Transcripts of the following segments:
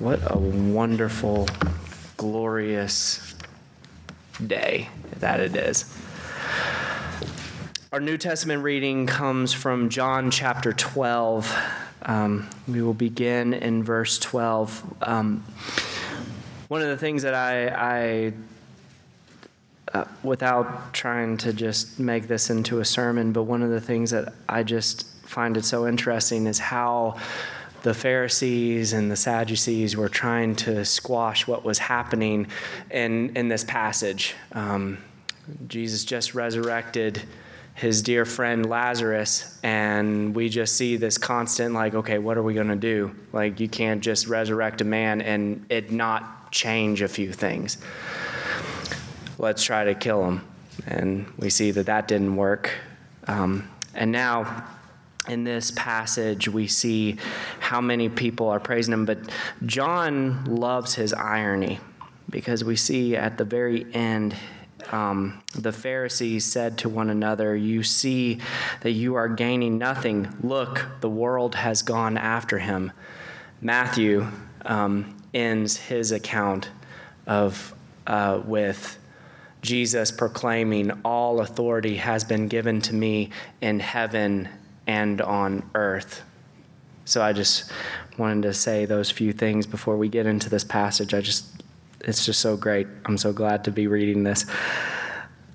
What a wonderful, glorious day that it is. Our New Testament reading comes from John chapter 12. Um, we will begin in verse 12. Um, one of the things that I, I uh, without trying to just make this into a sermon, but one of the things that I just find it so interesting is how the Pharisees and the Sadducees were trying to squash what was happening in, in this passage. Um, Jesus just resurrected his dear friend Lazarus, and we just see this constant, like, okay, what are we going to do? Like, you can't just resurrect a man and it not change a few things. Let's try to kill him. And we see that that didn't work. Um, and now, in this passage, we see how many people are praising him. But John loves his irony because we see at the very end, um, the Pharisees said to one another, You see that you are gaining nothing. Look, the world has gone after him. Matthew um, ends his account of uh, with Jesus proclaiming, All authority has been given to me in heaven and on earth. So I just wanted to say those few things before we get into this passage. I just, it's just so great. I'm so glad to be reading this.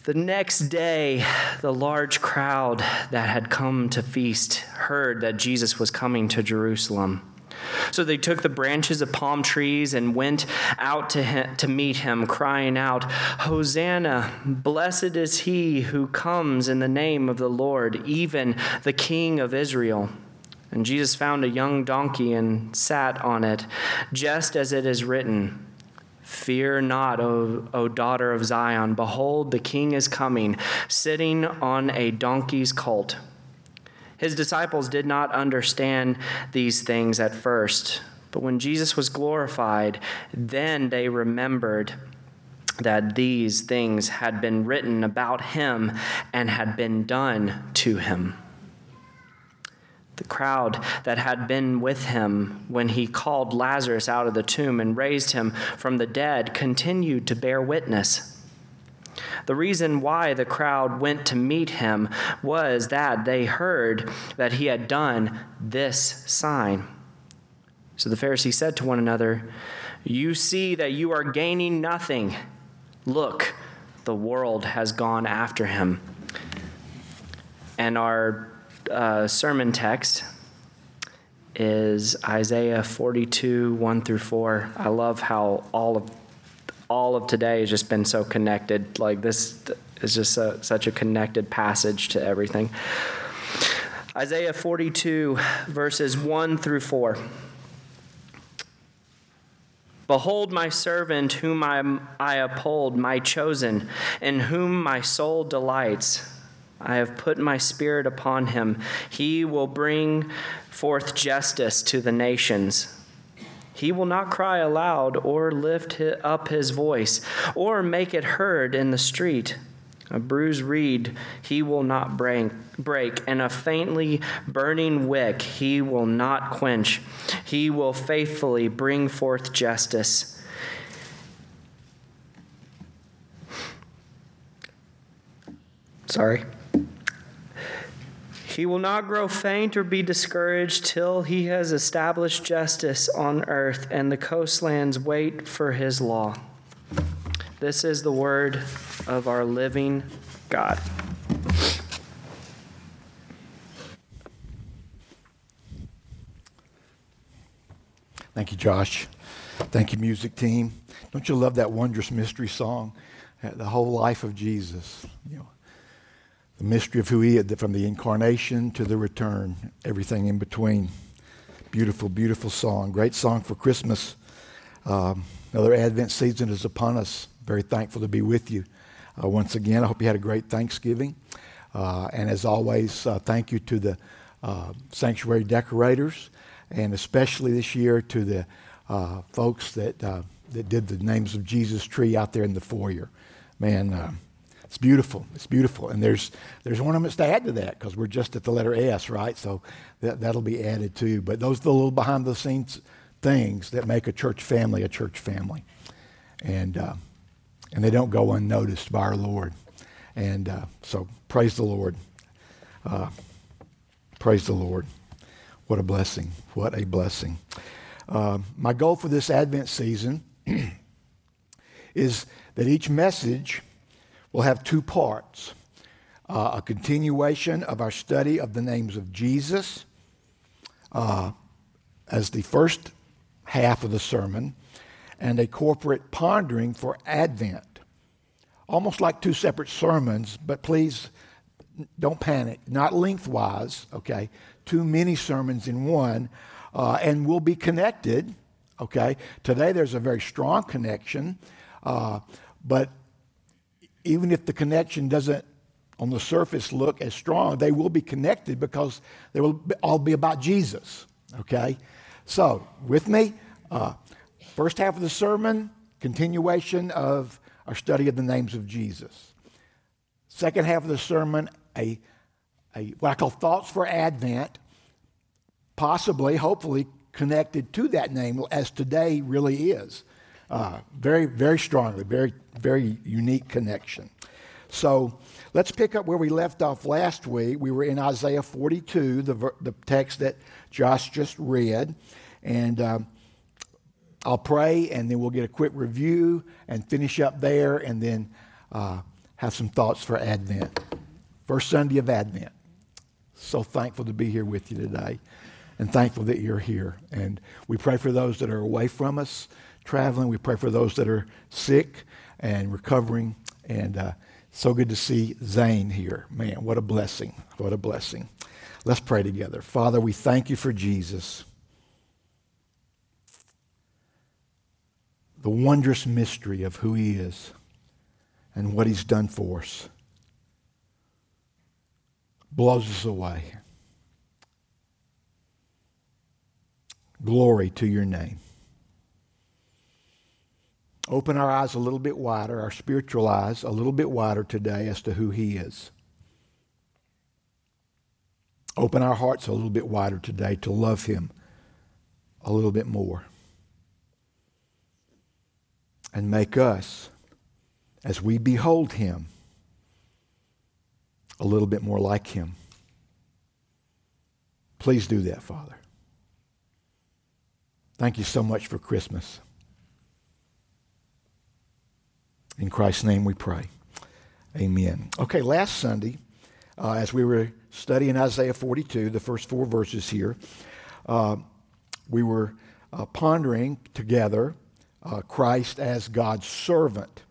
The next day, the large crowd that had come to feast heard that Jesus was coming to Jerusalem. So they took the branches of palm trees and went out to, him, to meet him, crying out, Hosanna! Blessed is he who comes in the name of the Lord, even the King of Israel. And Jesus found a young donkey and sat on it, just as it is written. Fear not, o, o, daughter of Zion. Behold, the king is coming, sitting on a donkey's colt. His disciples did not understand these things at first, but when Jesus was glorified, then they remembered that these things had been written about him and had been done to him. The crowd that had been with him when he called Lazarus out of the tomb and raised him from the dead continued to bear witness. The reason why the crowd went to meet him was that they heard that he had done this sign. So the Pharisees said to one another, You see that you are gaining nothing. Look, the world has gone after him. And our uh, sermon text is Isaiah 42, 1 through 4. I love how all of all of today has just been so connected. Like this is just a, such a connected passage to everything. Isaiah 42, verses 1 through 4. Behold, my servant, whom I, I uphold, my chosen, in whom my soul delights. I have put my spirit upon him. He will bring forth justice to the nations. He will not cry aloud or lift up his voice or make it heard in the street. A bruised reed he will not break, and a faintly burning wick he will not quench. He will faithfully bring forth justice. Sorry. He will not grow faint or be discouraged till he has established justice on earth, and the coastlands wait for his law. This is the word of our living God. Thank you, Josh. Thank you, music team. Don't you love that wondrous mystery song? The whole life of Jesus. You know, the mystery of who he is, from the incarnation to the return, everything in between. Beautiful, beautiful song. Great song for Christmas. Um, another Advent season is upon us. Very thankful to be with you uh, once again. I hope you had a great Thanksgiving. Uh, and as always, uh, thank you to the uh, sanctuary decorators, and especially this year to the uh, folks that, uh, that did the names of Jesus tree out there in the foyer. Man, it's beautiful. It's beautiful. And there's, there's ornaments to add to that because we're just at the letter S, right? So that, that'll be added too. But those are the little behind the scenes things that make a church family a church family. And, uh, and they don't go unnoticed by our Lord. And uh, so praise the Lord. Uh, praise the Lord. What a blessing. What a blessing. Uh, my goal for this Advent season is that each message will have two parts uh, a continuation of our study of the names of Jesus uh, as the first half of the sermon, and a corporate pondering for Advent. Almost like two separate sermons, but please don't panic. Not lengthwise, okay? Two mini sermons in one, uh, and will be connected, okay? Today there's a very strong connection, uh, but even if the connection doesn't on the surface look as strong, they will be connected because they will all be about Jesus. Okay? So, with me, uh, first half of the sermon, continuation of our study of the names of Jesus. Second half of the sermon, a, a what I call thoughts for Advent, possibly, hopefully, connected to that name as today really is. Uh, very, very strongly, very, very unique connection. So let's pick up where we left off last week. We were in Isaiah 42, the, the text that Josh just read. And um, I'll pray, and then we'll get a quick review and finish up there, and then uh, have some thoughts for Advent. First Sunday of Advent. So thankful to be here with you today, and thankful that you're here. And we pray for those that are away from us, traveling. We pray for those that are sick and recovering. And uh, so good to see Zane here. Man, what a blessing. What a blessing. Let's pray together. Father, we thank you for Jesus. The wondrous mystery of who he is and what he's done for us blows us away. Glory to your name. Open our eyes a little bit wider, our spiritual eyes a little bit wider today as to who He is. Open our hearts a little bit wider today to love Him a little bit more. And make us, as we behold Him, a little bit more like Him. Please do that, Father. Thank you so much for Christmas. In Christ's name we pray. Amen. Okay, last Sunday, uh, as we were studying Isaiah 42, the first four verses here, uh, we were uh, pondering together uh, Christ as God's servant.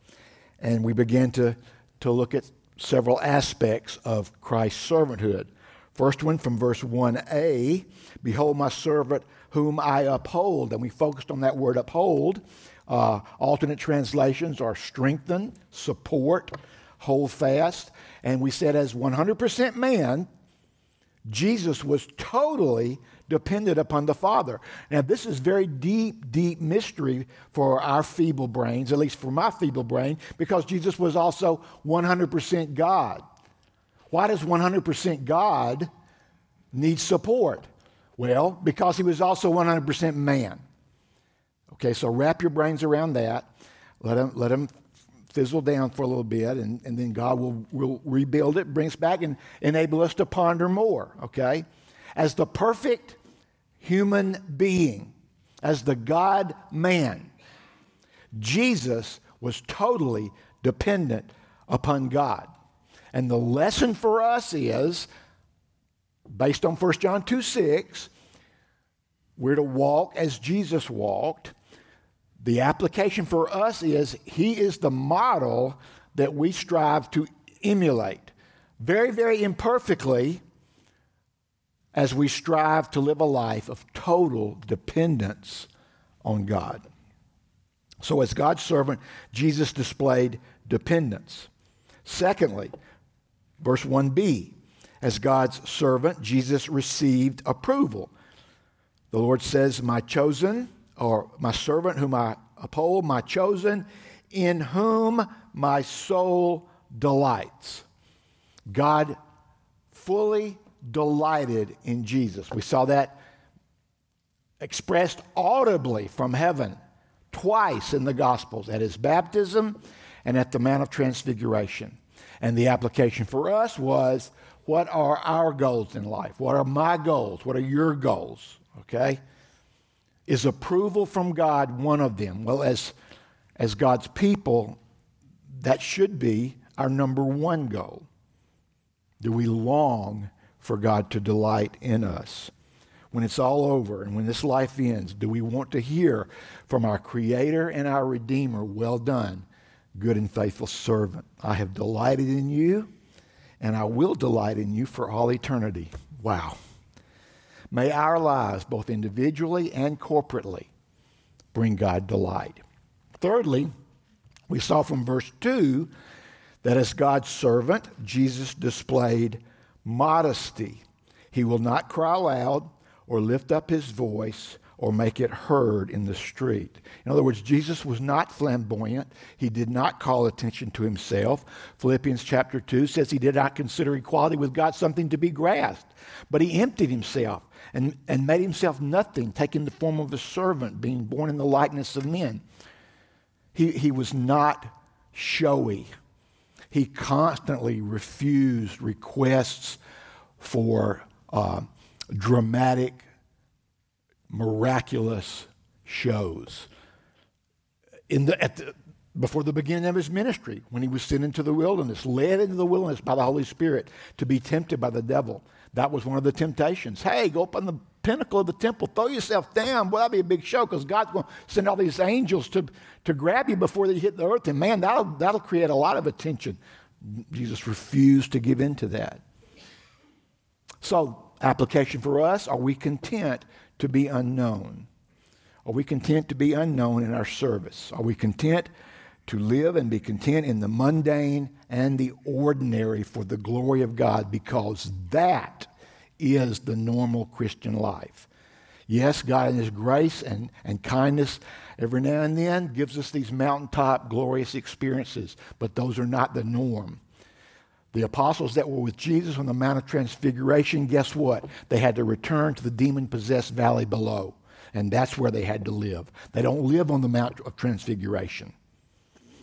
And we began to, to look at several aspects of Christ's servanthood. First one from verse 1a Behold, my servant whom I uphold. And we focused on that word uphold uh, alternate translations are strengthen, support, hold fast. And we said, as 100% man, Jesus was totally dependent upon the Father. Now, this is very deep, deep mystery for our feeble brains, at least for my feeble brain, because Jesus was also 100% God. Why does 100% God need support? Well, because he was also 100% man. Okay, so wrap your brains around that. Let them, let them fizzle down for a little bit, and, and then God will, will rebuild it, bring us back, and enable us to ponder more. Okay? As the perfect human being, as the God man, Jesus was totally dependent upon God. And the lesson for us is based on 1 John 2 6, we're to walk as Jesus walked the application for us is He is the model that we strive to emulate. Very, very imperfectly, as we strive to live a life of total dependence on God. So, as God's servant, Jesus displayed dependence. Secondly, verse 1b, as God's servant, Jesus received approval. The Lord says, My chosen or my servant whom I uphold, my chosen, in whom my soul delights. God fully delighted in Jesus. We saw that expressed audibly from heaven twice in the Gospels at his baptism and at the Mount of Transfiguration. And the application for us was what are our goals in life? What are my goals? What are your goals? Okay? Is approval from God one of them? Well, as, as God's people, that should be our number one goal. Do we long for God to delight in us? When it's all over and when this life ends, do we want to hear from our Creator and our Redeemer, Well done, good and faithful servant? I have delighted in you, and I will delight in you for all eternity. Wow. May our lives, both individually and corporately, bring God delight. Thirdly, we saw from verse 2 that as God's servant, Jesus displayed modesty. He will not cry aloud or lift up his voice or make it heard in the street. In other words, Jesus was not flamboyant. He did not call attention to himself. Philippians chapter 2 says he did not consider equality with God something to be grasped, but he emptied himself and, and made himself nothing, taking the form of a servant, being born in the likeness of men. He, he was not showy. He constantly refused requests for uh, dramatic, miraculous shows. In the, at the, before the beginning of his ministry, when he was sent into the wilderness, led into the wilderness by the Holy Spirit to be tempted by the devil. That was one of the temptations. Hey, go up on the pinnacle of the temple, throw yourself down. Well, that'll be a big show because God's going to send all these angels to, to grab you before they hit the earth. And man, that'll, that'll create a lot of attention. Jesus refused to give in to that. So, application for us are we content to be unknown? Are we content to be unknown in our service? Are we content to live and be content in the mundane and the ordinary for the glory of God because that is the normal Christian life. Yes, God in His grace and, and kindness every now and then gives us these mountaintop glorious experiences, but those are not the norm. The apostles that were with Jesus on the Mount of Transfiguration, guess what? They had to return to the demon possessed valley below, and that's where they had to live. They don't live on the Mount of Transfiguration.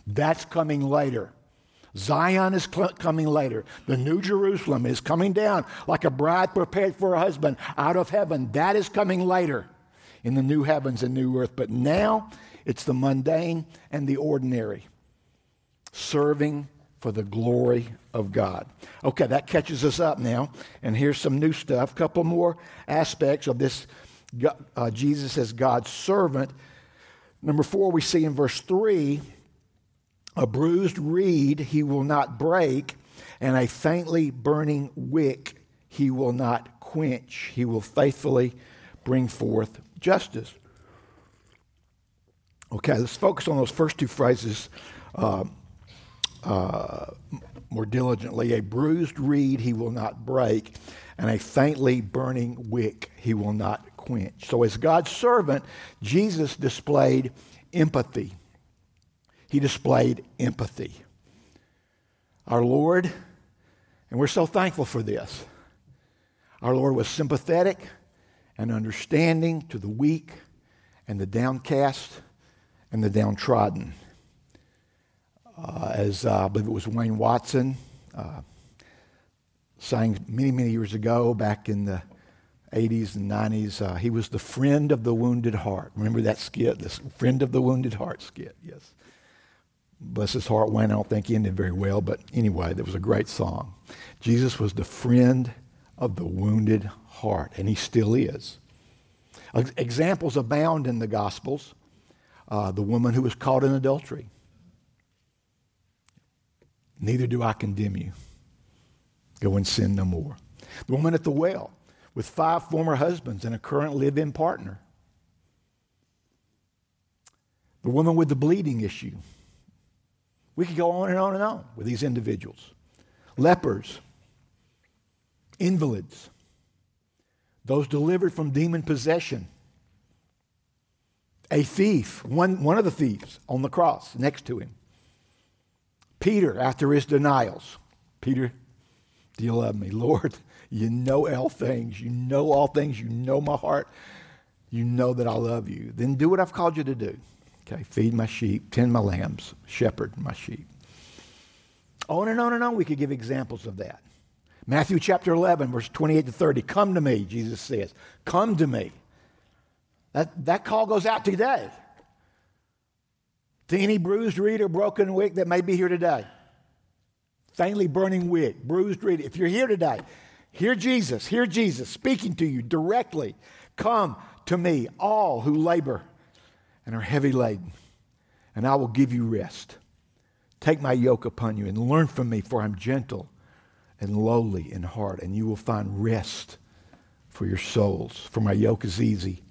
That's coming later. Zion is cl- coming later. The New Jerusalem is coming down like a bride prepared for her husband out of heaven. That is coming later in the new heavens and new earth. But now it's the mundane and the ordinary, serving for the glory of God. Okay, that catches us up now. And here's some new stuff. Couple more aspects of this uh, Jesus as God's servant. Number four, we see in verse 3 a bruised reed he will not break, and a faintly burning wick he will not quench. He will faithfully bring forth justice. Okay, let's focus on those first two phrases uh, uh, more diligently. A bruised reed he will not break, and a faintly burning wick he will not quench. So, as God's servant, Jesus displayed empathy he displayed empathy. Our Lord, and we're so thankful for this, our Lord was sympathetic and understanding to the weak and the downcast and the downtrodden. Uh, as uh, I believe it was Wayne Watson uh, sang many, many years ago, back in the 80s and 90s, uh, he was the friend of the wounded heart. Remember that skit, the friend of the wounded heart skit? Yes bless his heart, Wayne. I don't think he ended very well, but anyway, that was a great song. Jesus was the friend of the wounded heart, and he still is. Examples abound in the Gospels. Uh, the woman who was caught in adultery. Neither do I condemn you. Go and sin no more. The woman at the well with five former husbands and a current live in partner. The woman with the bleeding issue. We could go on and on and on with these individuals. Lepers, invalids, those delivered from demon possession, a thief, one, one of the thieves on the cross next to him, Peter after his denials. Peter, do you love me? Lord, you know all things. You know all things. You know my heart. you know that I love you. Then do what I've called you to do. Okay, feed my sheep, tend my lambs, shepherd my sheep. On and on and on, we could give examples of that. Matthew chapter 11, verse 28 to 30. Come to me, Jesus says. Come to me. That, that call goes out today to any bruised reed or broken wick that may be here today. Faintly burning wick, bruised reed. If you're here today, hear Jesus, hear Jesus speaking to you directly. Come to me, all who labor and are heavy laden, and I will give you rest. Take my yoke upon you and learn from me, for I'm gentle and lowly in heart, and you will find rest for your souls. For my yoke is easy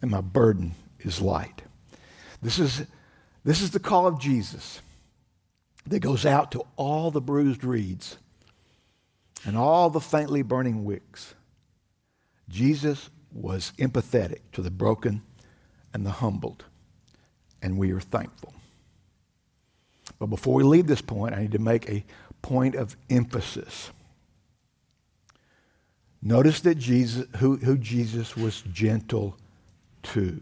and my burden is light. This is, this is the call of Jesus that goes out to all the bruised reeds and all the faintly burning wicks. Jesus was empathetic to the broken and the humbled, and we are thankful. But before we leave this point, I need to make a point of emphasis. Notice that Jesus, who, who Jesus was gentle to.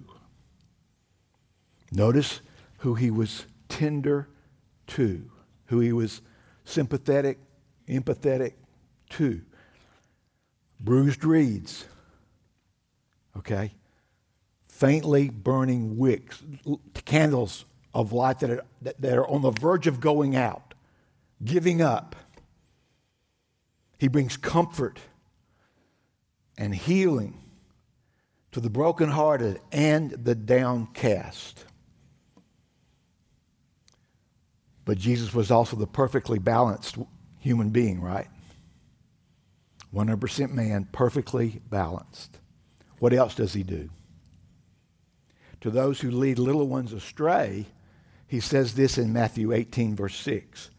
Notice who he was tender to, who he was sympathetic, empathetic to. Bruised reeds, okay? Faintly burning wicks, candles of light that are, that are on the verge of going out, giving up. He brings comfort and healing to the brokenhearted and the downcast. But Jesus was also the perfectly balanced human being, right? 100% man, perfectly balanced. What else does he do? To those who lead little ones astray, he says this in Matthew 18, verse 6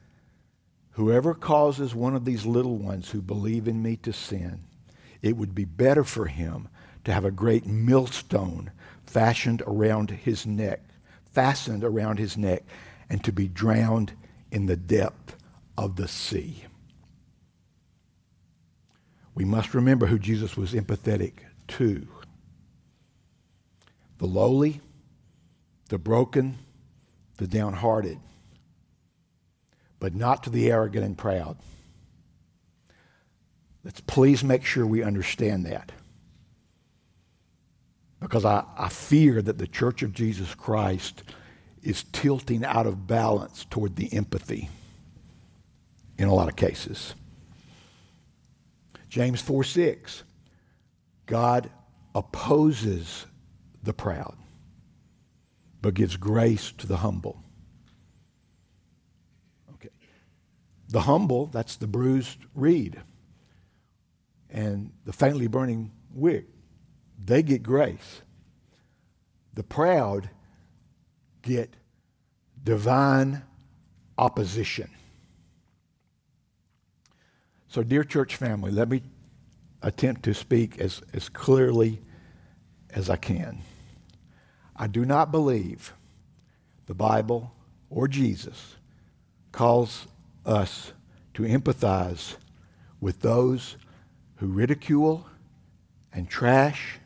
Whoever causes one of these little ones who believe in me to sin, it would be better for him to have a great millstone fashioned around his neck, fastened around his neck, and to be drowned in the depth of the sea. We must remember who Jesus was empathetic to the lowly, the broken, the downhearted, but not to the arrogant and proud. Let's please make sure we understand that because I, I fear that the Church of Jesus Christ is tilting out of balance toward the empathy in a lot of cases. James 4 6, God opposes the proud, but gives grace to the humble. Okay. The humble, that's the bruised reed, and the faintly burning wick they get grace. The proud get divine opposition. So, dear church family, let me attempt to speak as, as clearly as I can. I do not believe the Bible or Jesus calls us to empathize with those who ridicule and trash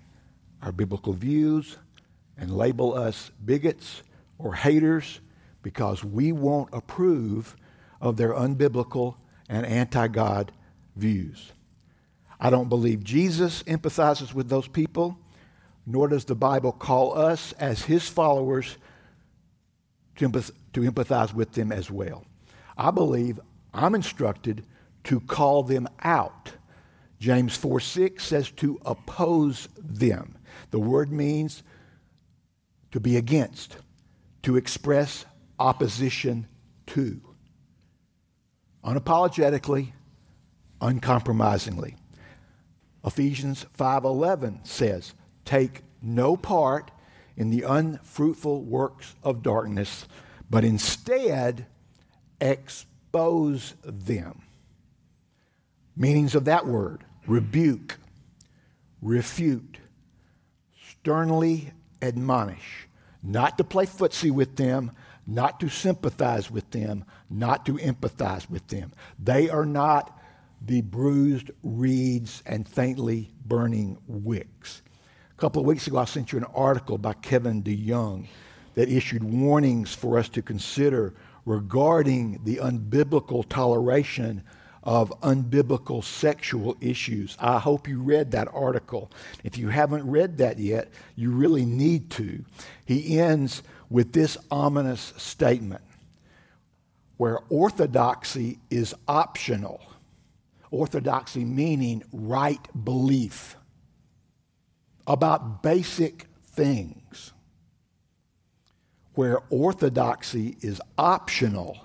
our biblical views and label us bigots or haters because we won't approve of their unbiblical and anti God views. I don't believe Jesus empathizes with those people, nor does the Bible call us as his followers to, empath- to empathize with them as well. I believe I'm instructed to call them out. James 4 6 says to oppose them. The word means to be against, to express opposition to. Unapologetically, uncompromisingly. Ephesians 5:11 says, "Take no part in the unfruitful works of darkness, but instead expose them." Meanings of that word: rebuke, refute, sternly admonish, not to play footsie with them, not to sympathize with them, not to empathize with them. They are not the bruised reeds and faintly burning wicks. A couple of weeks ago, I sent you an article by Kevin DeYoung that issued warnings for us to consider regarding the unbiblical toleration of unbiblical sexual issues. I hope you read that article. If you haven't read that yet, you really need to. He ends with this ominous statement where orthodoxy is optional. Orthodoxy meaning right belief about basic things. Where orthodoxy is optional,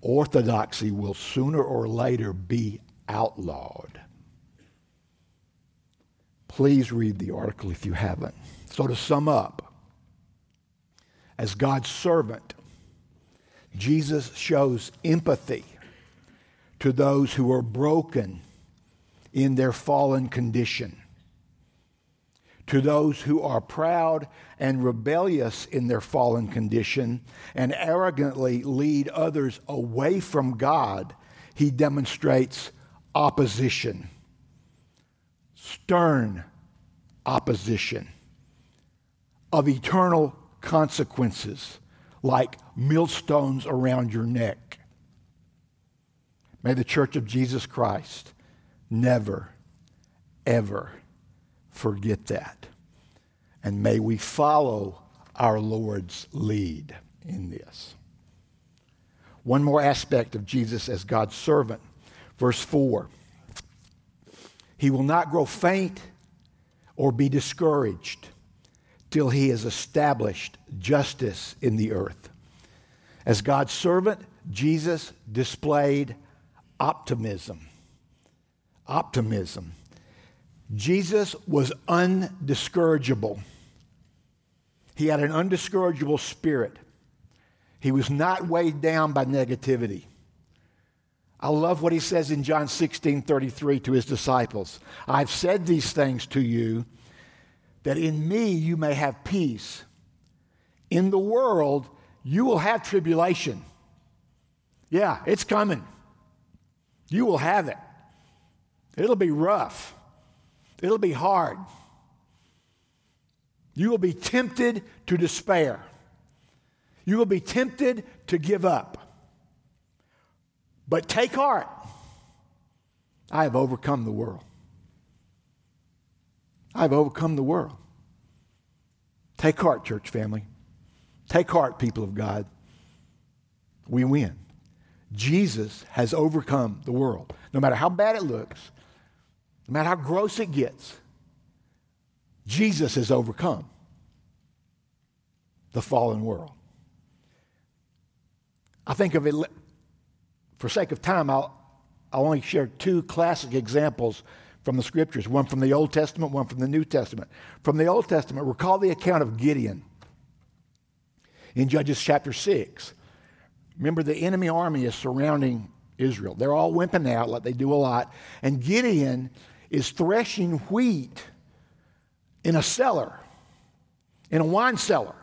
orthodoxy will sooner or later be outlawed. Please read the article if you haven't. So, to sum up, as God's servant, Jesus shows empathy to those who are broken in their fallen condition, to those who are proud and rebellious in their fallen condition and arrogantly lead others away from God. He demonstrates opposition, stern opposition of eternal consequences like millstones around your neck. May the Church of Jesus Christ never, ever forget that. And may we follow our Lord's lead in this. One more aspect of Jesus as God's servant. Verse 4 He will not grow faint or be discouraged till he has established justice in the earth. As God's servant, Jesus displayed optimism. Optimism. Jesus was undiscourageable. He had an undiscourageable spirit. He was not weighed down by negativity. I love what he says in John 16 33 to his disciples. I've said these things to you that in me you may have peace. In the world, you will have tribulation. Yeah, it's coming. You will have it. It'll be rough, it'll be hard. You will be tempted to despair. You will be tempted to give up. But take heart. I have overcome the world. I've overcome the world. Take heart, church family. Take heart, people of God. We win. Jesus has overcome the world. No matter how bad it looks, no matter how gross it gets, Jesus has overcome the fallen world. I think of it, for sake of time, I'll, I'll only share two classic examples from the scriptures, one from the Old Testament, one from the New Testament. From the Old Testament, recall the account of Gideon in Judges chapter 6. Remember, the enemy army is surrounding Israel. They're all wimping out like they do a lot. And Gideon is threshing wheat in a cellar, in a wine cellar.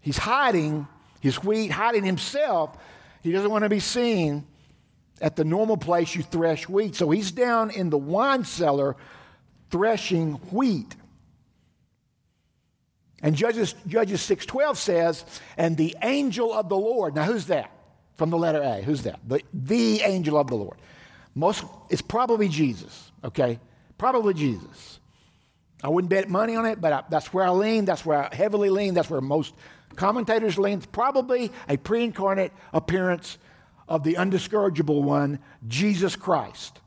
He's hiding his wheat, hiding himself. He doesn't want to be seen at the normal place you thresh wheat. So he's down in the wine cellar threshing wheat. And Judges, Judges 6.12 says, and the angel of the Lord. Now, who's that? From the letter A. Who's that? The, the angel of the Lord. Most, it's probably Jesus, okay? Probably Jesus. I wouldn't bet money on it, but I, that's where I lean. That's where I heavily lean. That's where most commentators lean. It's probably a pre incarnate appearance of the undiscourageable one, Jesus Christ.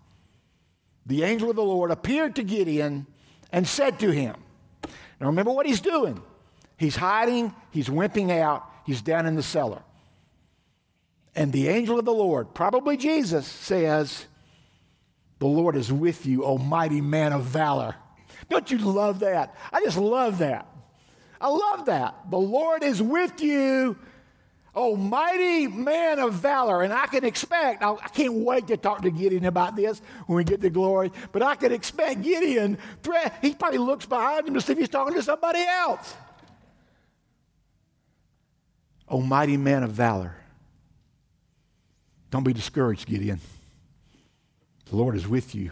The angel of the Lord appeared to Gideon and said to him, Now remember what he's doing. He's hiding, he's wimping out, he's down in the cellar. And the angel of the Lord, probably Jesus, says, The Lord is with you, O mighty man of valor. Don't you love that? I just love that. I love that. The Lord is with you, O mighty man of valor. And I can expect, I can't wait to talk to Gideon about this when we get to glory, but I can expect Gideon, he probably looks behind him to see if he's talking to somebody else. O mighty man of valor. Don't be discouraged, Gideon. The Lord is with you.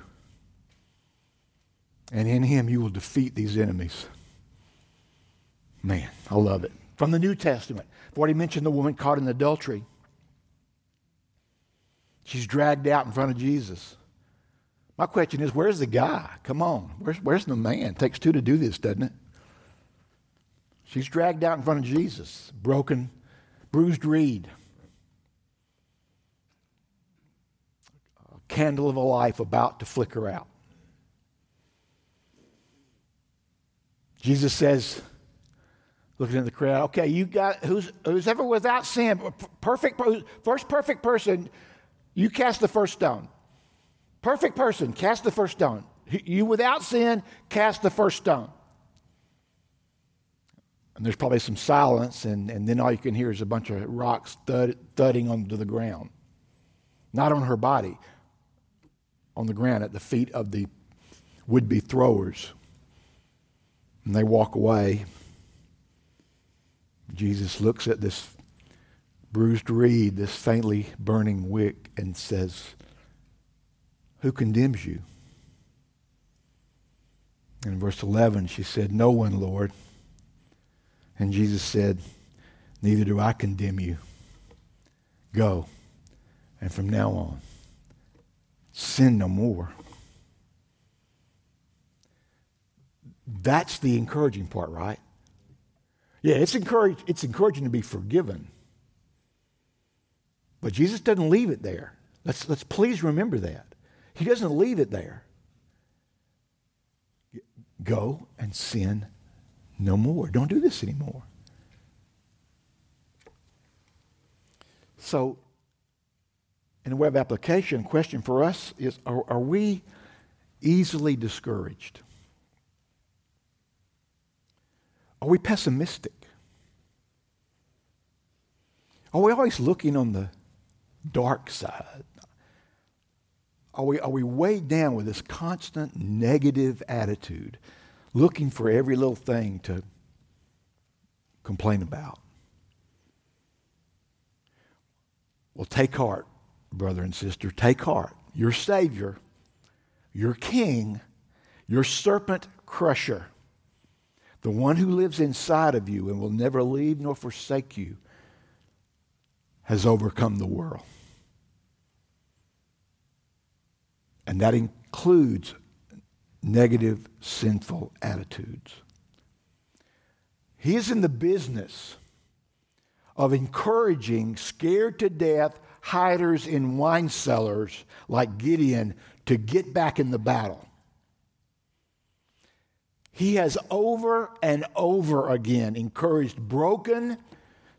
And in him you will defeat these enemies. Man, I love it. From the New Testament, I've already mentioned the woman caught in adultery. She's dragged out in front of Jesus. My question is, where's the guy? Come on. Where's, where's the man? It takes two to do this, doesn't it? She's dragged out in front of Jesus, broken, bruised reed. Candle of a life about to flicker out. Jesus says, looking at the crowd, okay, you got who's who's ever without sin, perfect first perfect person, you cast the first stone. Perfect person, cast the first stone. You without sin, cast the first stone. And there's probably some silence, and, and then all you can hear is a bunch of rocks thud, thudding onto the ground. Not on her body, on the ground at the feet of the would be throwers. And they walk away. Jesus looks at this bruised reed, this faintly burning wick, and says, Who condemns you? In verse 11, she said, No one, Lord. And Jesus said, Neither do I condemn you. Go. And from now on, sin no more. That's the encouraging part, right? Yeah, it's, encourage, it's encouraging to be forgiven. But Jesus doesn't leave it there. Let's, let's please remember that. He doesn't leave it there. Go and sin no more. Don't do this anymore. So, in way of application, question for us is are, are we easily discouraged? Are we pessimistic? Are we always looking on the dark side? Are we, are we weighed down with this constant negative attitude? looking for every little thing to complain about. Well, take heart, brother and sister. Take heart. Your Savior, your King, your serpent crusher, the one who lives inside of you and will never leave nor forsake you, has overcome the world. And that includes negative, sinful attitudes. He is in the business of encouraging scared to death hiders in wine cellars like Gideon to get back in the battle. He has over and over again encouraged broken,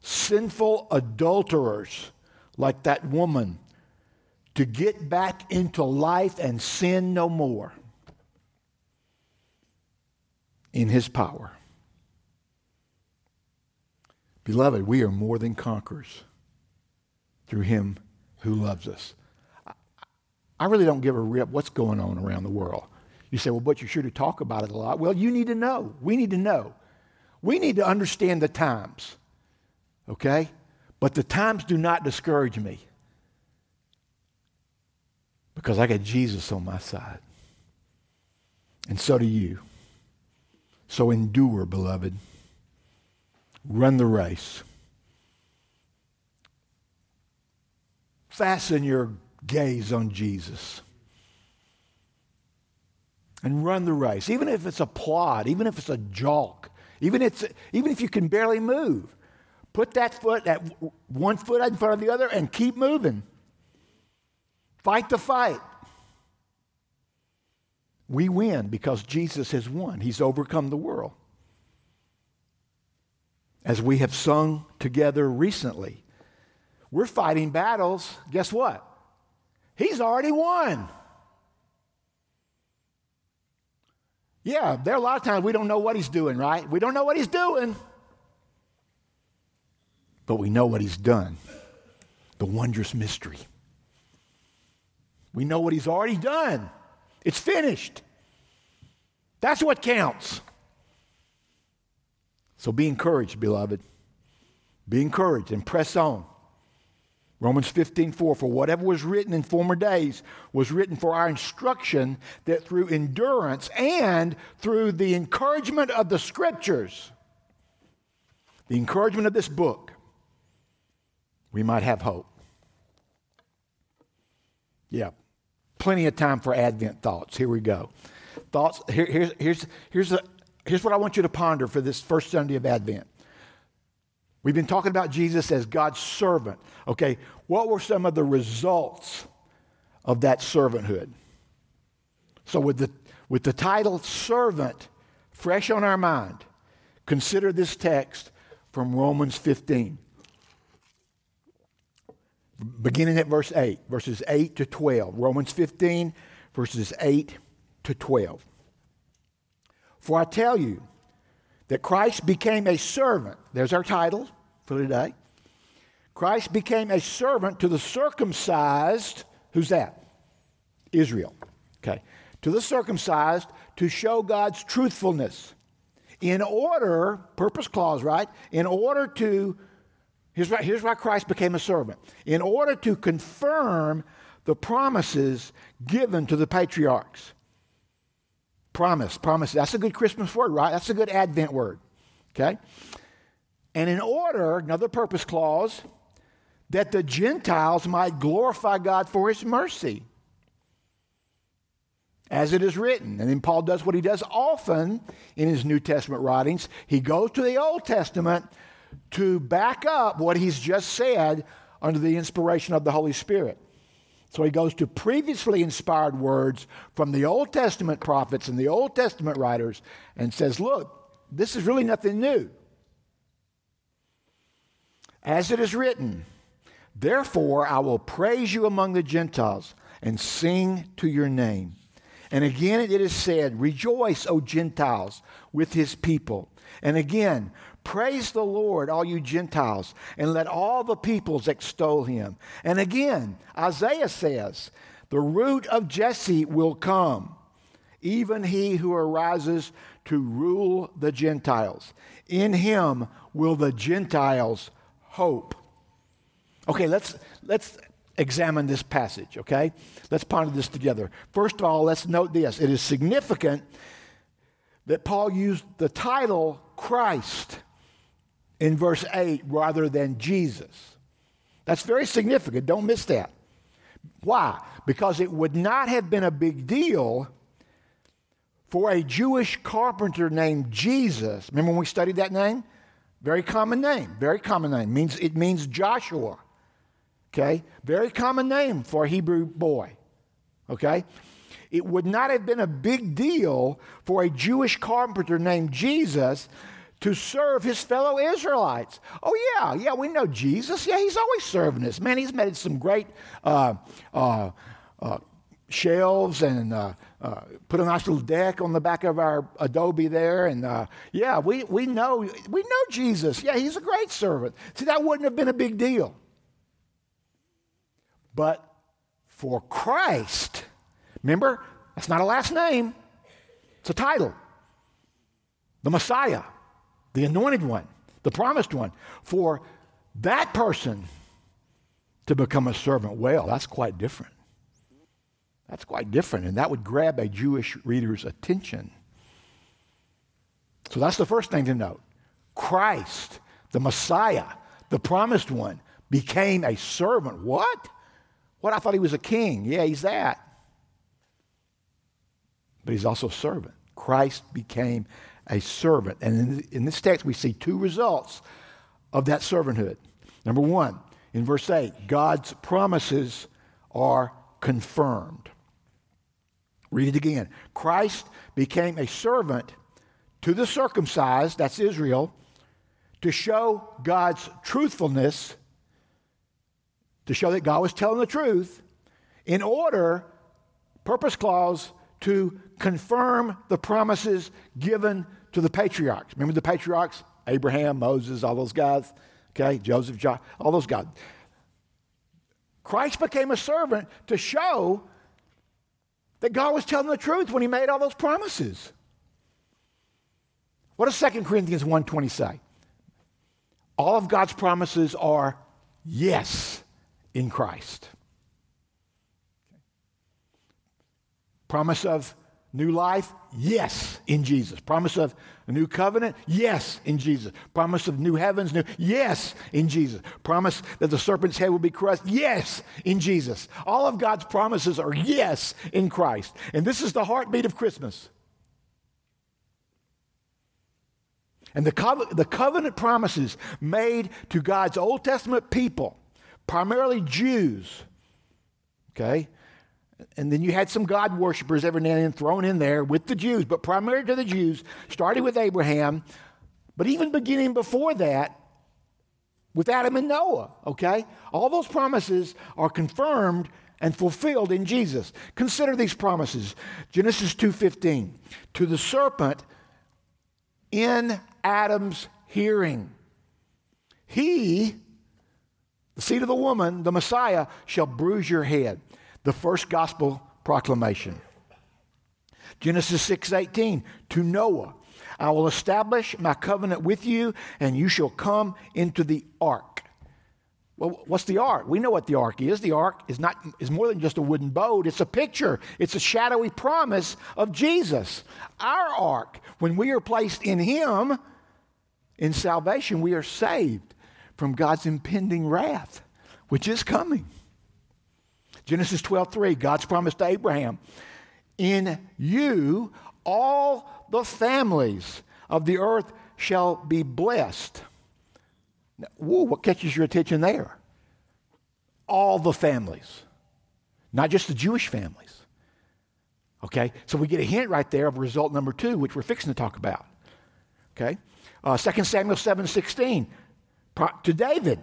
sinful adulterers like that woman to get back into life and sin no more in his power. Beloved, we are more than conquerors through him who loves us. I really don't give a rip what's going on around the world. You say, well, but you're sure to talk about it a lot. Well, you need to know. We need to know. We need to understand the times, okay? But the times do not discourage me because I got Jesus on my side. And so do you. So endure, beloved. Run the race. Fasten your gaze on Jesus. And run the race. Even if it's a plod, even if it's a jog, even, if even if you can barely move. Put that foot, that one foot in front of the other, and keep moving. Fight the fight. We win because Jesus has won. He's overcome the world. As we have sung together recently, we're fighting battles. Guess what? He's already won. Yeah, there are a lot of times we don't know what he's doing, right? We don't know what he's doing. But we know what he's done the wondrous mystery. We know what he's already done. It's finished. That's what counts. So be encouraged, beloved. Be encouraged and press on. Romans 15, 4, for whatever was written in former days was written for our instruction, that through endurance and through the encouragement of the scriptures, the encouragement of this book, we might have hope. Yeah, plenty of time for Advent thoughts. Here we go. Thoughts, here, here's, here's, here's, a, here's what I want you to ponder for this first Sunday of Advent. We've been talking about Jesus as God's servant. Okay, what were some of the results of that servanthood? So, with the, with the title servant fresh on our mind, consider this text from Romans 15. Beginning at verse 8, verses 8 to 12. Romans 15, verses 8 to 12. For I tell you that Christ became a servant. There's our title for today. Christ became a servant to the circumcised. Who's that? Israel. Okay. To the circumcised to show God's truthfulness. In order, purpose clause, right? In order to, here's why, here's why Christ became a servant. In order to confirm the promises given to the patriarchs. Promise, promise. That's a good Christmas word, right? That's a good Advent word. Okay? And in order, another purpose clause, that the Gentiles might glorify God for his mercy. As it is written. And then Paul does what he does often in his New Testament writings. He goes to the Old Testament to back up what he's just said under the inspiration of the Holy Spirit. So he goes to previously inspired words from the Old Testament prophets and the Old Testament writers and says, Look, this is really nothing new. As it is written, Therefore I will praise you among the Gentiles and sing to your name. And again it is said, Rejoice, O Gentiles, with his people. And again, praise the Lord, all you Gentiles, and let all the peoples extol him. And again, Isaiah says, The root of Jesse will come, even he who arises to rule the Gentiles. In him will the Gentiles hope. Okay, let's, let's examine this passage, okay? Let's ponder this together. First of all, let's note this it is significant that Paul used the title Christ in verse 8 rather than Jesus. That's very significant. Don't miss that. Why? Because it would not have been a big deal for a Jewish carpenter named Jesus. Remember when we studied that name? Very common name. Very common name. Means it means Joshua. Okay? Very common name for a Hebrew boy. Okay? It would not have been a big deal for a Jewish carpenter named Jesus to serve his fellow Israelites. Oh, yeah, yeah, we know Jesus. Yeah, he's always serving us. Man, he's made some great uh, uh, uh, shelves and uh, put a nice little deck on the back of our Adobe there. And uh, yeah, we, we, know, we know Jesus. Yeah, he's a great servant. See, that wouldn't have been a big deal. But for Christ, remember, that's not a last name, it's a title. The Messiah, the anointed one, the promised one. For that person to become a servant, well, that's quite different. That's quite different, and that would grab a Jewish reader's attention. So that's the first thing to note. Christ, the Messiah, the promised one, became a servant. What? What? I thought he was a king. Yeah, he's that. But he's also a servant. Christ became a servant. And in, in this text, we see two results of that servanthood. Number one, in verse 8, God's promises are confirmed. Read it again. Christ became a servant to the circumcised, that's Israel, to show God's truthfulness, to show that God was telling the truth, in order, purpose clause, to confirm the promises given to the patriarchs. Remember the patriarchs? Abraham, Moses, all those guys, okay? Joseph, John, all those guys. Christ became a servant to show that God was telling the truth when he made all those promises. What does 2 Corinthians 1:20 say? All of God's promises are yes in Christ. Promise of new life? Yes, in Jesus. Promise of a new covenant? Yes, in Jesus. Promise of new heavens? New? Yes, in Jesus. Promise that the serpent's head will be crushed? Yes, in Jesus. All of God's promises are yes in Christ. And this is the heartbeat of Christmas. And the, co- the covenant promises made to God's Old Testament people, primarily Jews, okay? And then you had some God worshippers every now and then thrown in there with the Jews, but primarily to the Jews, starting with Abraham, but even beginning before that, with Adam and Noah, okay? All those promises are confirmed and fulfilled in Jesus. Consider these promises. Genesis 2:15. To the serpent in Adam's hearing. He, the seed of the woman, the Messiah, shall bruise your head. The first gospel proclamation. Genesis 6:18 to Noah I will establish my covenant with you and you shall come into the ark. Well, what's the ark? We know what the ark is. The ark is not is more than just a wooden boat. It's a picture. It's a shadowy promise of Jesus. Our ark, when we are placed in him, in salvation, we are saved from God's impending wrath, which is coming. Genesis 12 3, God's promise to Abraham In you, all the families of the earth shall be blessed. Now, whoa, what catches your attention there? All the families, not just the Jewish families. Okay, so we get a hint right there of result number two, which we're fixing to talk about. Okay, uh, 2 Samuel 7 16, to David,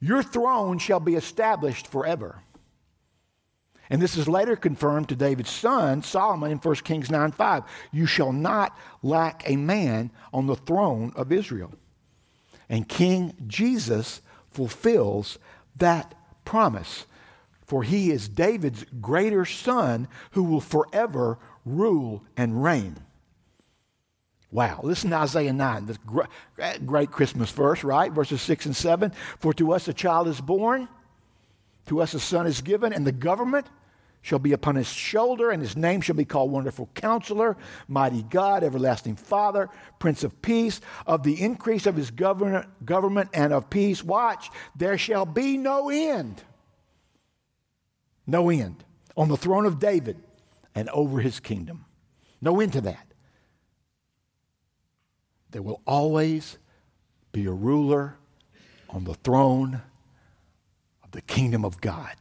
your throne shall be established forever. And this is later confirmed to David's son, Solomon, in 1 Kings 9 5. You shall not lack a man on the throne of Israel. And King Jesus fulfills that promise, for he is David's greater son who will forever rule and reign. Wow. Listen to Isaiah 9, this great Christmas verse, right? Verses 6 and 7. For to us a child is born, to us a son is given, and the government shall be upon his shoulder, and his name shall be called Wonderful Counselor, Mighty God, Everlasting Father, Prince of Peace. Of the increase of his government, government and of peace, watch, there shall be no end. No end. On the throne of David and over his kingdom. No end to that. There will always be a ruler on the throne the kingdom of God.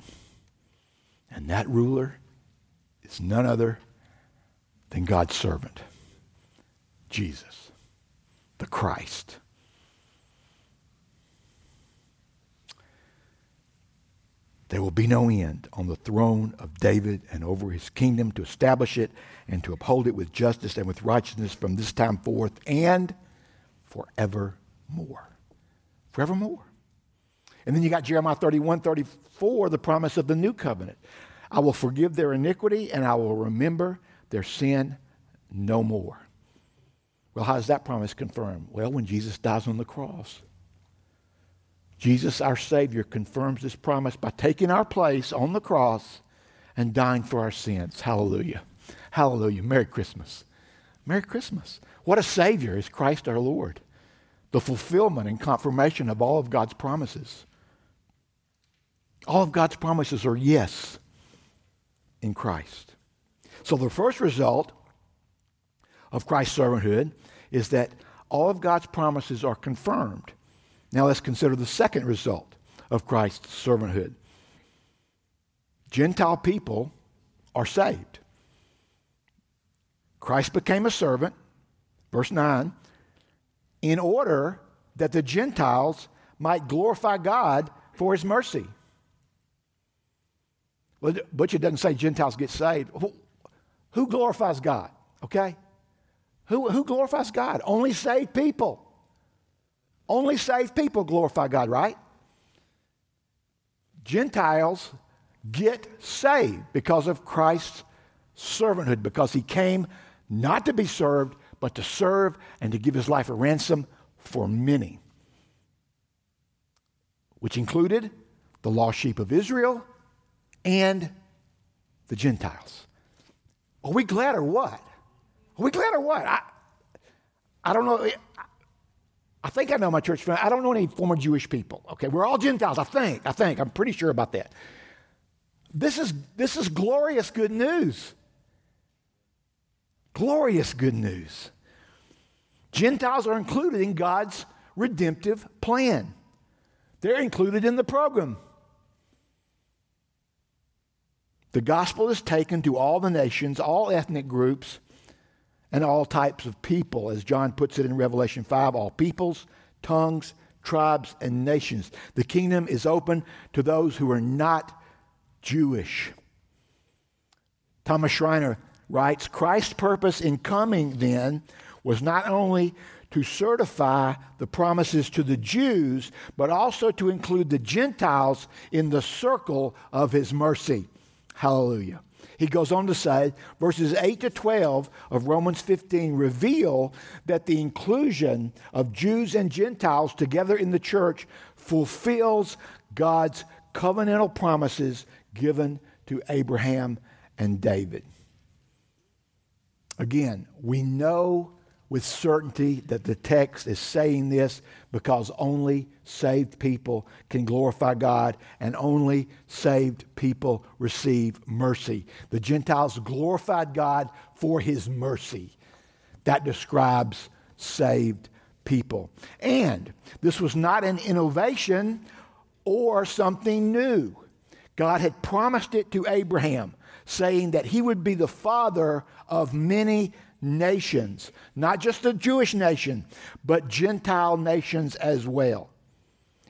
And that ruler is none other than God's servant, Jesus, the Christ. There will be no end on the throne of David and over his kingdom to establish it and to uphold it with justice and with righteousness from this time forth and forevermore. Forevermore. And then you got Jeremiah 31, 34, the promise of the new covenant. I will forgive their iniquity and I will remember their sin no more. Well, how is that promise confirmed? Well, when Jesus dies on the cross. Jesus, our Savior, confirms this promise by taking our place on the cross and dying for our sins. Hallelujah. Hallelujah. Merry Christmas. Merry Christmas. What a Savior is Christ our Lord, the fulfillment and confirmation of all of God's promises. All of God's promises are yes in Christ. So the first result of Christ's servanthood is that all of God's promises are confirmed. Now let's consider the second result of Christ's servanthood. Gentile people are saved. Christ became a servant Verse 9, in order that the Gentiles might glorify God for his mercy. But it doesn't say Gentiles get saved. Who glorifies God? Okay? Who, who glorifies God? Only saved people. Only saved people glorify God, right? Gentiles get saved because of Christ's servanthood, because he came not to be served, but to serve and to give his life a ransom for many, which included the lost sheep of Israel and the Gentiles. Are we glad or what? Are we glad or what? I, I don't know. I think I know my church family. I don't know any former Jewish people. Okay, we're all Gentiles. I think. I think. I'm pretty sure about that. This is this is glorious good news. Glorious good news. Gentiles are included in God's redemptive plan. They're included in the program. The gospel is taken to all the nations, all ethnic groups, and all types of people, as John puts it in Revelation 5 all peoples, tongues, tribes, and nations. The kingdom is open to those who are not Jewish. Thomas Schreiner writes Christ's purpose in coming then was not only to certify the promises to the Jews, but also to include the Gentiles in the circle of his mercy. Hallelujah. He goes on to say, verses 8 to 12 of Romans 15 reveal that the inclusion of Jews and Gentiles together in the church fulfills God's covenantal promises given to Abraham and David. Again, we know with certainty that the text is saying this because only saved people can glorify God and only saved people receive mercy. The Gentiles glorified God for his mercy. That describes saved people. And this was not an innovation or something new. God had promised it to Abraham, saying that he would be the father of many nations, not just the Jewish nation, but Gentile nations as well.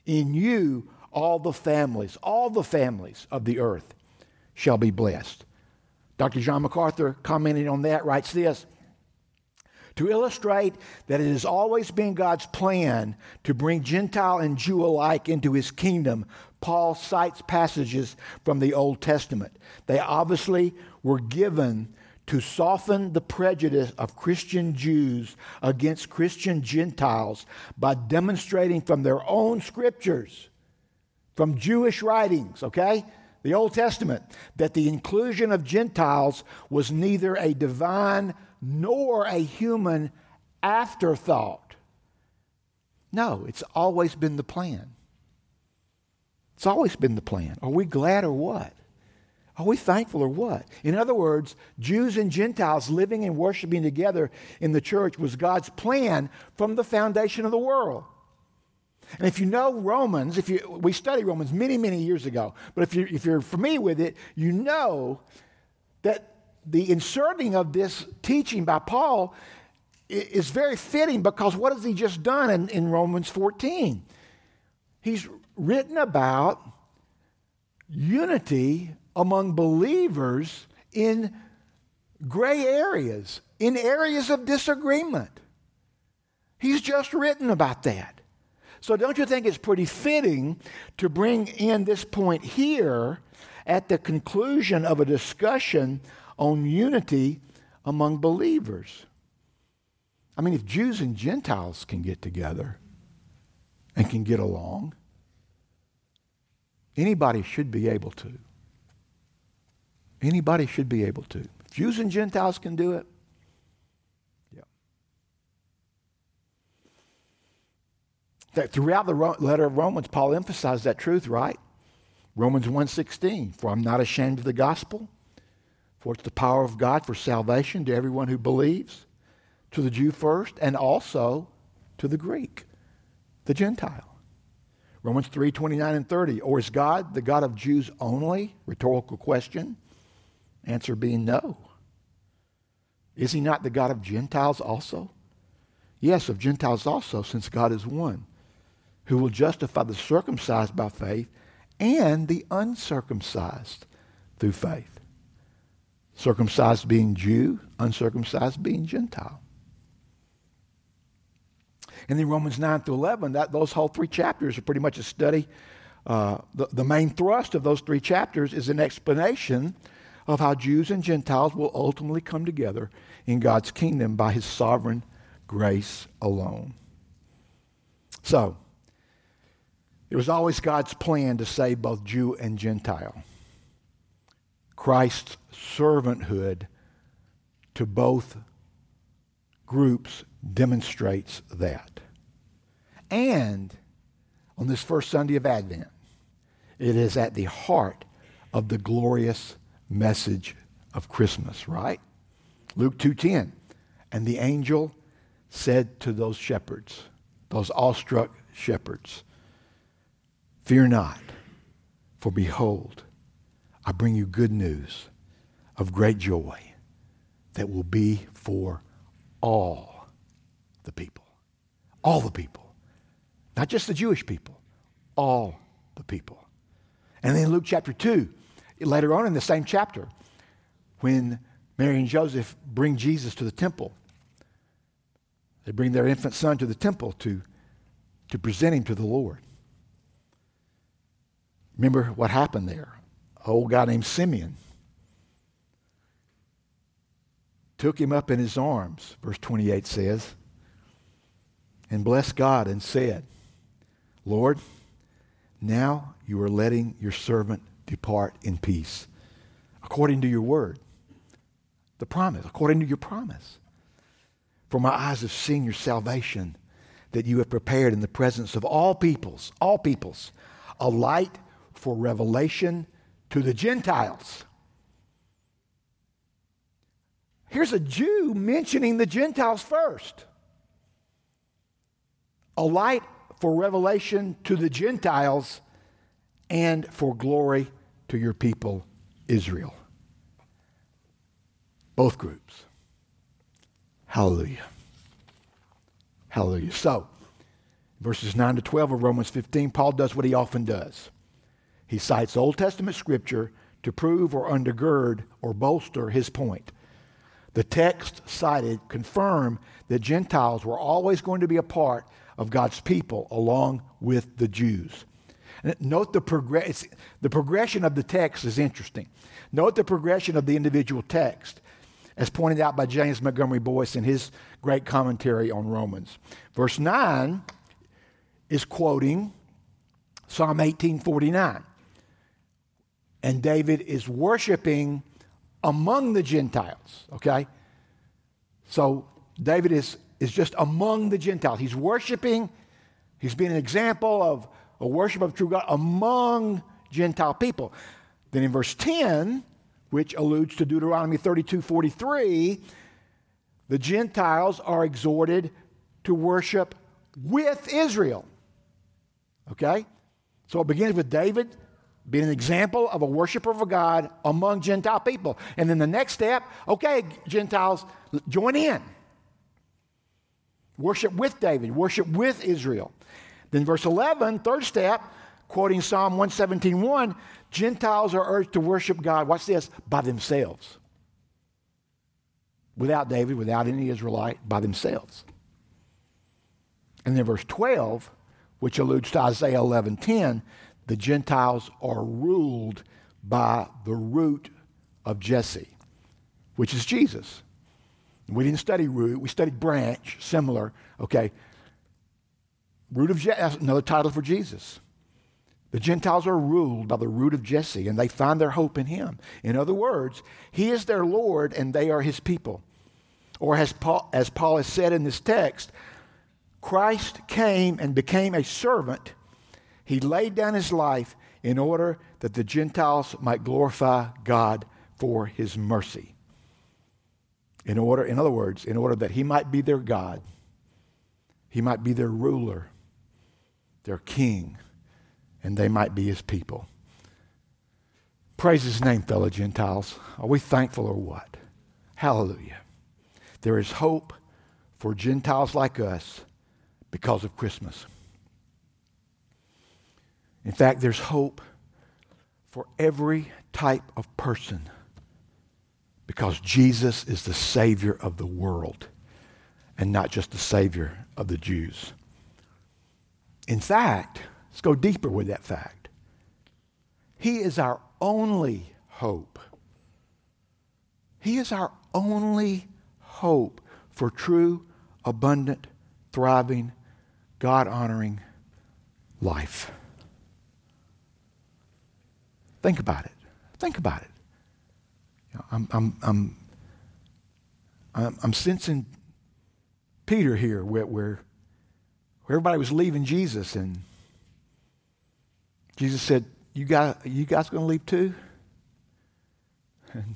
In you, all the families, all the families of the earth shall be blessed. Dr. John MacArthur, commenting on that, writes this To illustrate that it has always been God's plan to bring Gentile and Jew alike into his kingdom, Paul cites passages from the Old Testament. They obviously were given to soften the prejudice of Christian Jews against Christian Gentiles by demonstrating from their own scriptures, from Jewish writings, okay? The Old Testament, that the inclusion of Gentiles was neither a divine nor a human afterthought. No, it's always been the plan. It's always been the plan. Are we glad or what? Are we thankful or what? In other words, Jews and Gentiles living and worshiping together in the church was God's plan from the foundation of the world. And if you know Romans, if you, we studied Romans many, many years ago, but if, you, if you're familiar with it, you know that the inserting of this teaching by Paul is very fitting because what has he just done in, in Romans 14? He's written about unity among believers in gray areas, in areas of disagreement. He's just written about that. So, don't you think it's pretty fitting to bring in this point here at the conclusion of a discussion on unity among believers? I mean, if Jews and Gentiles can get together and can get along, anybody should be able to. Anybody should be able to. Jews and Gentiles can do it. Yeah. That throughout the letter of Romans, Paul emphasized that truth, right? Romans 1:16, for I'm not ashamed of the gospel, for it's the power of God for salvation to everyone who believes, to the Jew first, and also to the Greek, the Gentile. Romans 3, 29 and 30. Or is God the God of Jews only? Rhetorical question. Answer being no. Is he not the God of Gentiles also? Yes, of Gentiles also, since God is one, who will justify the circumcised by faith and the uncircumcised through faith. Circumcised being Jew, uncircumcised being Gentile. And then Romans 9 through 11, that, those whole three chapters are pretty much a study. Uh, the, the main thrust of those three chapters is an explanation of how Jews and Gentiles will ultimately come together in God's kingdom by his sovereign grace alone. So, It was always God's plan to save both Jew and Gentile. Christ's servanthood to both groups demonstrates that. And on this first Sunday of Advent, it is at the heart of the glorious message of Christmas, right? Luke 2:10. And the angel said to those shepherds, those awestruck shepherds, Fear not, for behold, I bring you good news of great joy that will be for all the people. All the people. Not just the Jewish people, all the people. And then Luke chapter 2, later on in the same chapter, when Mary and Joseph bring Jesus to the temple, they bring their infant son to the temple to, to present him to the Lord. Remember what happened there? An old guy named Simeon took him up in his arms, verse 28 says, and blessed God and said, Lord, now you are letting your servant depart in peace, according to your word, the promise, according to your promise. For my eyes have seen your salvation that you have prepared in the presence of all peoples, all peoples, a light for revelation to the Gentiles. Here's a Jew mentioning the Gentiles first. A light for revelation to the Gentiles and for glory to your people, Israel. Both groups. Hallelujah. Hallelujah. So, verses 9 to 12 of Romans 15, Paul does what he often does. He cites Old Testament scripture to prove or undergird or bolster his point. The text cited confirm that Gentiles were always going to be a part of God's people along with the Jews. Note the, progress, the progression of the text is interesting. Note the progression of the individual text, as pointed out by James Montgomery Boice in his great commentary on Romans. Verse 9 is quoting Psalm 1849 and David is worshiping among the Gentiles, okay? So David is, is just among the Gentiles. He's worshiping, he's being an example of a worship of true God among Gentile people. Then in verse 10, which alludes to Deuteronomy 32 43, the Gentiles are exhorted to worship with Israel. Okay? So it begins with David being an example of a worshiper of a God among Gentile people. And then the next step, okay, Gentiles, join in. Worship with David, worship with Israel. Then verse 11, third step, quoting Psalm 117.1, Gentiles are urged to worship God, watch this, by themselves. Without David, without any Israelite, by themselves. And then verse 12, which alludes to Isaiah 11.10, the Gentiles are ruled by the root of Jesse, which is Jesus. We didn't study root, we studied branch, similar, okay? Root of Jesse, uh, another title for Jesus. The Gentiles are ruled by the root of Jesse, and they find their hope in him. In other words, he is their Lord, and they are his people. Or as Paul, as Paul has said in this text, Christ came and became a servant he laid down his life in order that the Gentiles might glorify God for his mercy. In order, in other words, in order that he might be their God, he might be their ruler, their king, and they might be his people. Praise his name, fellow Gentiles. Are we thankful or what? Hallelujah. There is hope for Gentiles like us because of Christmas. In fact, there's hope for every type of person because Jesus is the Savior of the world and not just the Savior of the Jews. In fact, let's go deeper with that fact. He is our only hope. He is our only hope for true, abundant, thriving, God honoring life. Think about it. Think about it. I'm, I'm, I'm, I'm sensing Peter here where, where, where everybody was leaving Jesus and Jesus said, you, got, you guys going to leave too? And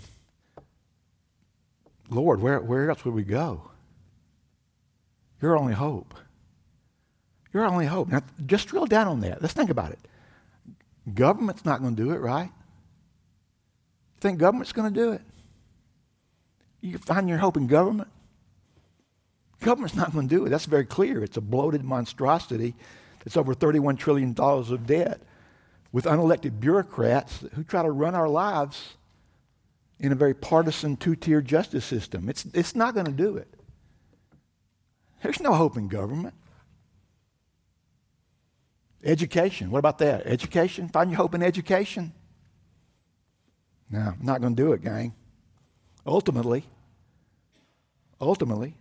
Lord, where, where else would we go? You're only hope. You're only hope. Now, just drill down on that. Let's think about it. Government's not going to do it, right? You think government's going to do it? You find your hope in government? Government's not going to do it. That's very clear. It's a bloated monstrosity. It's over $31 trillion of debt with unelected bureaucrats who try to run our lives in a very partisan two tier justice system. It's, it's not going to do it. There's no hope in government. Education. What about that? Education? Find your hope in education? No, I'm not going to do it, gang. Ultimately, ultimately,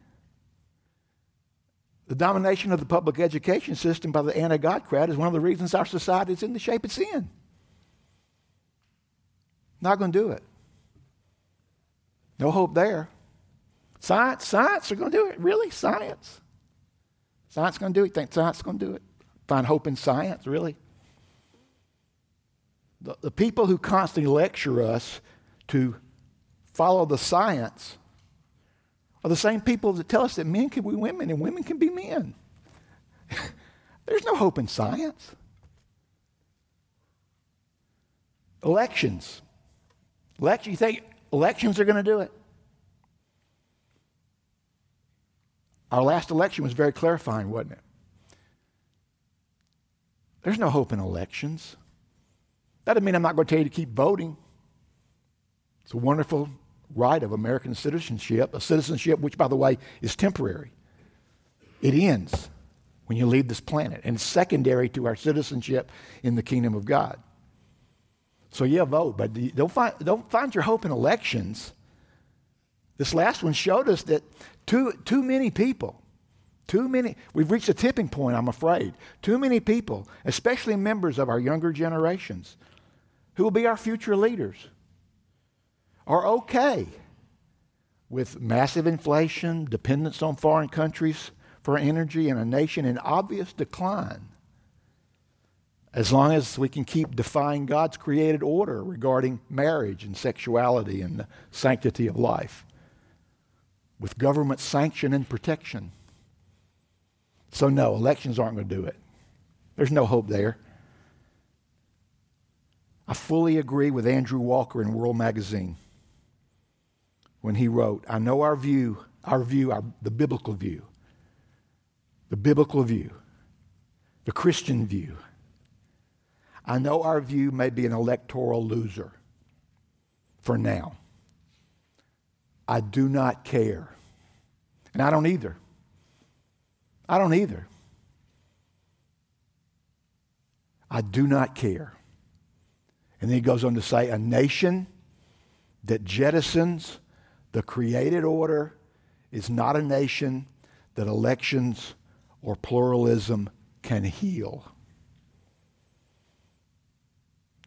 the domination of the public education system by the anti God crowd is one of the reasons our society is in the shape it's in. Not going to do it. No hope there. Science, science are going to do it. Really? Science. Science going to do it. Think science going to do it? Find hope in science, really? The, the people who constantly lecture us to follow the science are the same people that tell us that men can be women and women can be men. There's no hope in science. Elections. Election, you think elections are going to do it? Our last election was very clarifying, wasn't it? There's no hope in elections. That doesn't mean I'm not going to tell you to keep voting. It's a wonderful right of American citizenship, a citizenship which, by the way, is temporary. It ends when you leave this planet, and secondary to our citizenship in the kingdom of God. So, yeah, vote, but don't find, don't find your hope in elections. This last one showed us that too, too many people, too many, we've reached a tipping point, I'm afraid. Too many people, especially members of our younger generations, who will be our future leaders, are okay with massive inflation, dependence on foreign countries for energy, and a nation in obvious decline. As long as we can keep defying God's created order regarding marriage and sexuality and the sanctity of life with government sanction and protection. So, no, elections aren't going to do it. There's no hope there. I fully agree with Andrew Walker in World Magazine when he wrote, I know our view, our view, our, the biblical view, the biblical view, the Christian view. I know our view may be an electoral loser for now. I do not care. And I don't either. I don't either. I do not care. And then he goes on to say, a nation that jettisons the created order is not a nation that elections or pluralism can heal.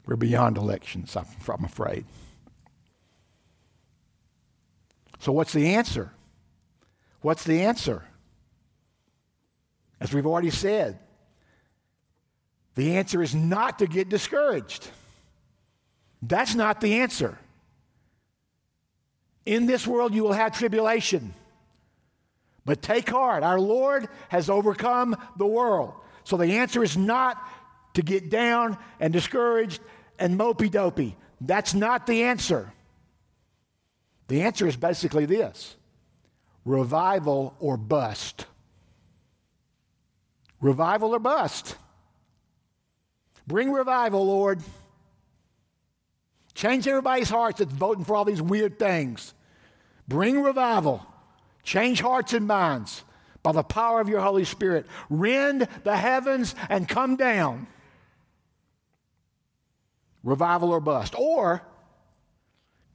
We're beyond elections, I'm afraid. So, what's the answer? What's the answer? As we've already said, the answer is not to get discouraged. That's not the answer. In this world, you will have tribulation. But take heart, our Lord has overcome the world. So the answer is not to get down and discouraged and mopey dopey. That's not the answer. The answer is basically this revival or bust. Revival or bust. Bring revival, Lord. Change everybody's hearts that's voting for all these weird things. Bring revival. Change hearts and minds by the power of your Holy Spirit. Rend the heavens and come down. Revival or bust. Or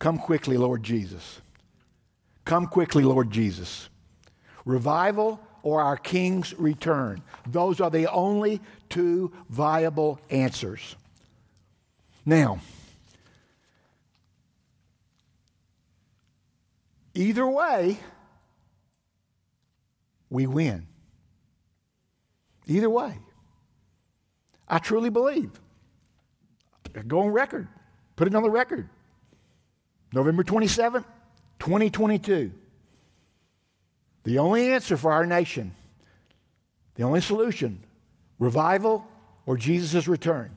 Come quickly, Lord Jesus. Come quickly, Lord Jesus. Revival or our King's return. Those are the only two viable answers. Now, Either way, we win. Either way. I truly believe. Go on record. Put it on the record. November 27th, 2022. The only answer for our nation, the only solution, revival or Jesus' return.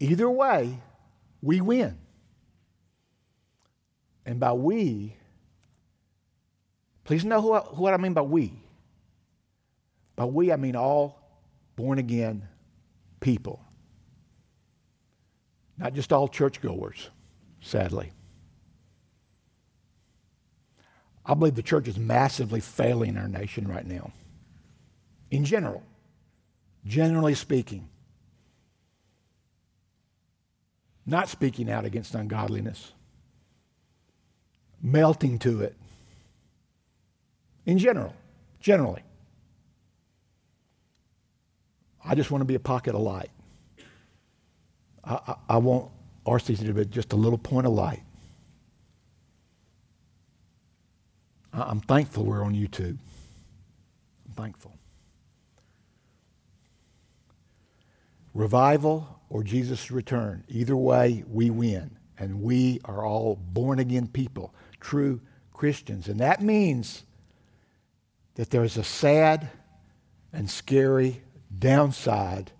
Either way, we win. And by we, please know who, what I mean by we. By we, I mean all born again people, not just all churchgoers, sadly. I believe the church is massively failing our nation right now, in general, generally speaking. Not speaking out against ungodliness, melting to it, in general, generally. I just want to be a pocket of light. I, I, I want RCC to be just a little point of light. I, I'm thankful we're on YouTube. I'm thankful. Revival or Jesus' return. Either way, we win. And we are all born again people, true Christians. And that means that there's a sad and scary downside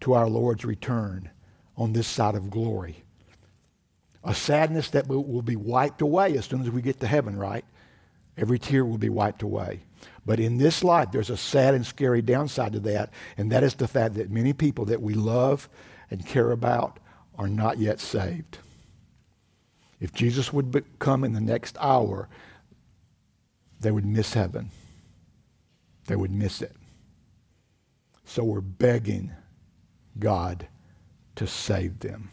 to our Lord's return on this side of glory. A sadness that will be wiped away as soon as we get to heaven, right? Every tear will be wiped away. But in this life, there's a sad and scary downside to that, and that is the fact that many people that we love and care about are not yet saved. If Jesus would come in the next hour, they would miss heaven. They would miss it. So we're begging God to save them.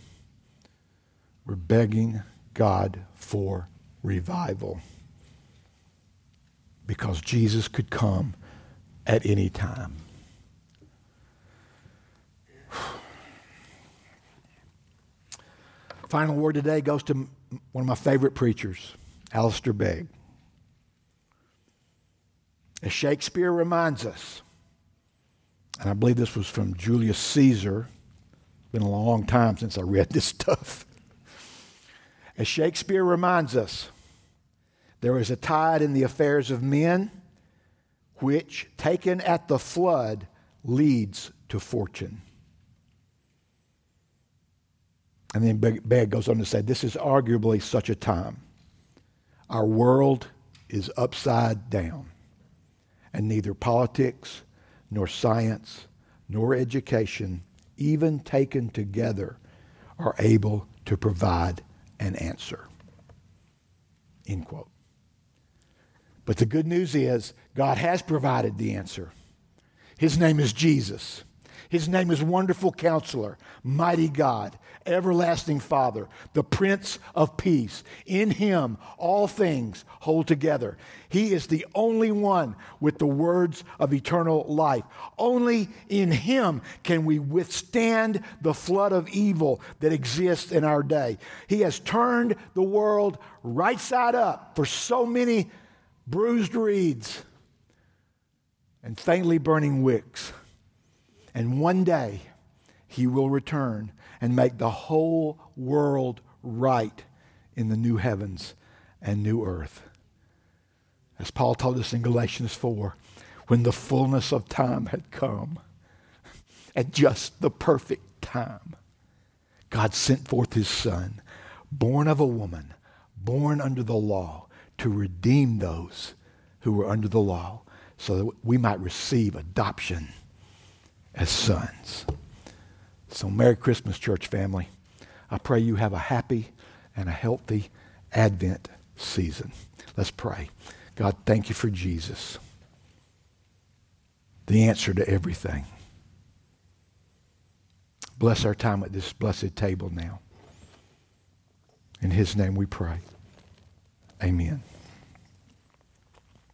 We're begging God for revival because Jesus could come at any time. Final word today goes to one of my favorite preachers, Alistair Begg. As Shakespeare reminds us, and I believe this was from Julius Caesar. It's been a long time since I read this stuff. As Shakespeare reminds us, there is a tide in the affairs of men which, taken at the flood, leads to fortune. And then Begg goes on to say, This is arguably such a time. Our world is upside down, and neither politics nor science, nor education, even taken together, are able to provide an answer. End quote. But the good news is God has provided the answer. His name is Jesus. His name is Wonderful Counselor, Mighty God, Everlasting Father, the Prince of Peace. In Him, all things hold together. He is the only one with the words of eternal life. Only in Him can we withstand the flood of evil that exists in our day. He has turned the world right side up for so many bruised reeds and faintly burning wicks. And one day he will return and make the whole world right in the new heavens and new earth. As Paul told us in Galatians 4, when the fullness of time had come, at just the perfect time, God sent forth his Son, born of a woman, born under the law, to redeem those who were under the law so that we might receive adoption as sons. So, Merry Christmas, church family. I pray you have a happy and a healthy Advent season. Let's pray. God, thank you for Jesus, the answer to everything. Bless our time at this blessed table now. In his name we pray. Amen.